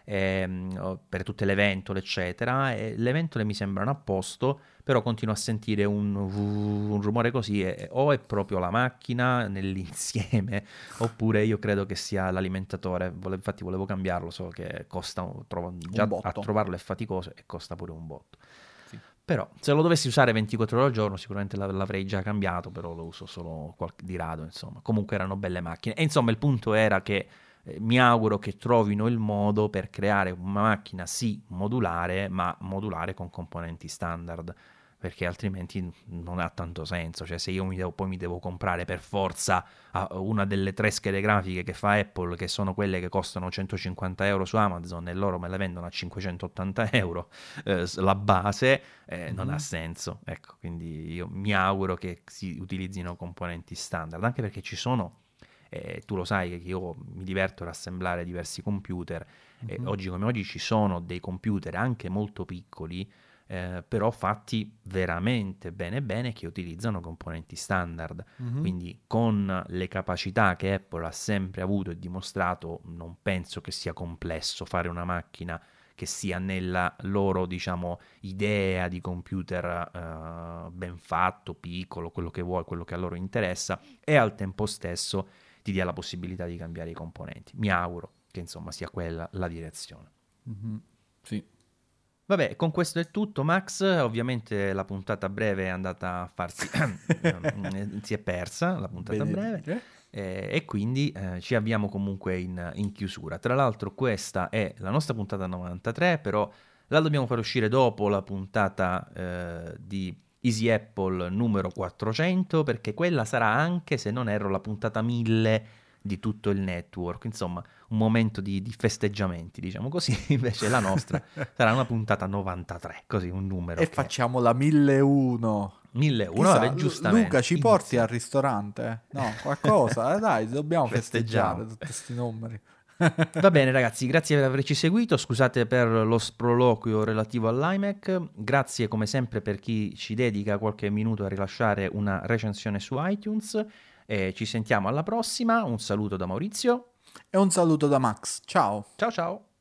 ehm, per tutte le ventole, eccetera, e le ventole mi sembrano a posto, però continuo a sentire un, un rumore così, e o è proprio la macchina nell'insieme, [laughs] oppure io credo che sia l'alimentatore, Vole- infatti volevo cambiarlo, so che costa, trovo- già a trovarlo è faticoso e costa pure un botto. Sì. Però se lo dovessi usare 24 ore al giorno sicuramente l'av- l'avrei già cambiato, però lo uso solo qualche, di rado, insomma. Comunque erano belle macchine. E insomma il punto era che eh, mi auguro che trovino il modo per creare una macchina sì modulare, ma modulare con componenti standard, perché altrimenti non ha tanto senso. Cioè se io mi devo- poi mi devo comprare per forza una delle tre schede grafiche che fa Apple, che sono quelle che costano 150 euro su Amazon e loro me le vendono a 580 euro eh, la base, eh, non Mhm. ha senso. Ecco, quindi io mi auguro che si utilizzino componenti standard, anche perché ci sono, eh, tu lo sai che io mi diverto ad assemblare diversi computer, e Mhm. oggi come oggi ci sono dei computer anche molto piccoli, eh, però fatti veramente bene bene che utilizzano componenti standard. Mhm. Quindi con le capacità che Apple ha sempre avuto e dimostrato, non penso che sia complesso fare una macchina che sia nella loro, diciamo, idea di computer eh, ben fatto, piccolo, quello che vuoi, quello che a loro interessa, e al tempo stesso ti dia la possibilità di cambiare i componenti. Mi auguro che insomma sia quella la direzione. Mhm. Sì. Vabbè, con questo è tutto, Max. Ovviamente la puntata breve è andata a farsi. [coughs] ehm, si è persa la puntata Bene breve. eh, e quindi eh, ci avviamo comunque in, in chiusura. Tra l'altro, questa è la nostra puntata 93, però la dobbiamo far uscire dopo la puntata eh, di Easy Apple numero 400, perché quella sarà anche, se non erro, la puntata 1000 di tutto il network. Insomma, un momento di, di festeggiamenti, diciamo così. [laughs] Invece la nostra sarà una puntata 93, così un numero. E che- facciamo la 1001. 1001, Chissà, vabbè, giustamente. Luca, ci porti Inizia. al ristorante? No, qualcosa? Eh, dai, dobbiamo festeggiare tutti questi numeri. [laughs] Va bene ragazzi, grazie per averci seguito, scusate per lo sproloquio relativo all'iMac, grazie come sempre per chi ci dedica qualche minuto a rilasciare una recensione su iTunes e ci sentiamo alla prossima, un saluto da Maurizio, E un saluto da Max. Ciao. ciao ciao!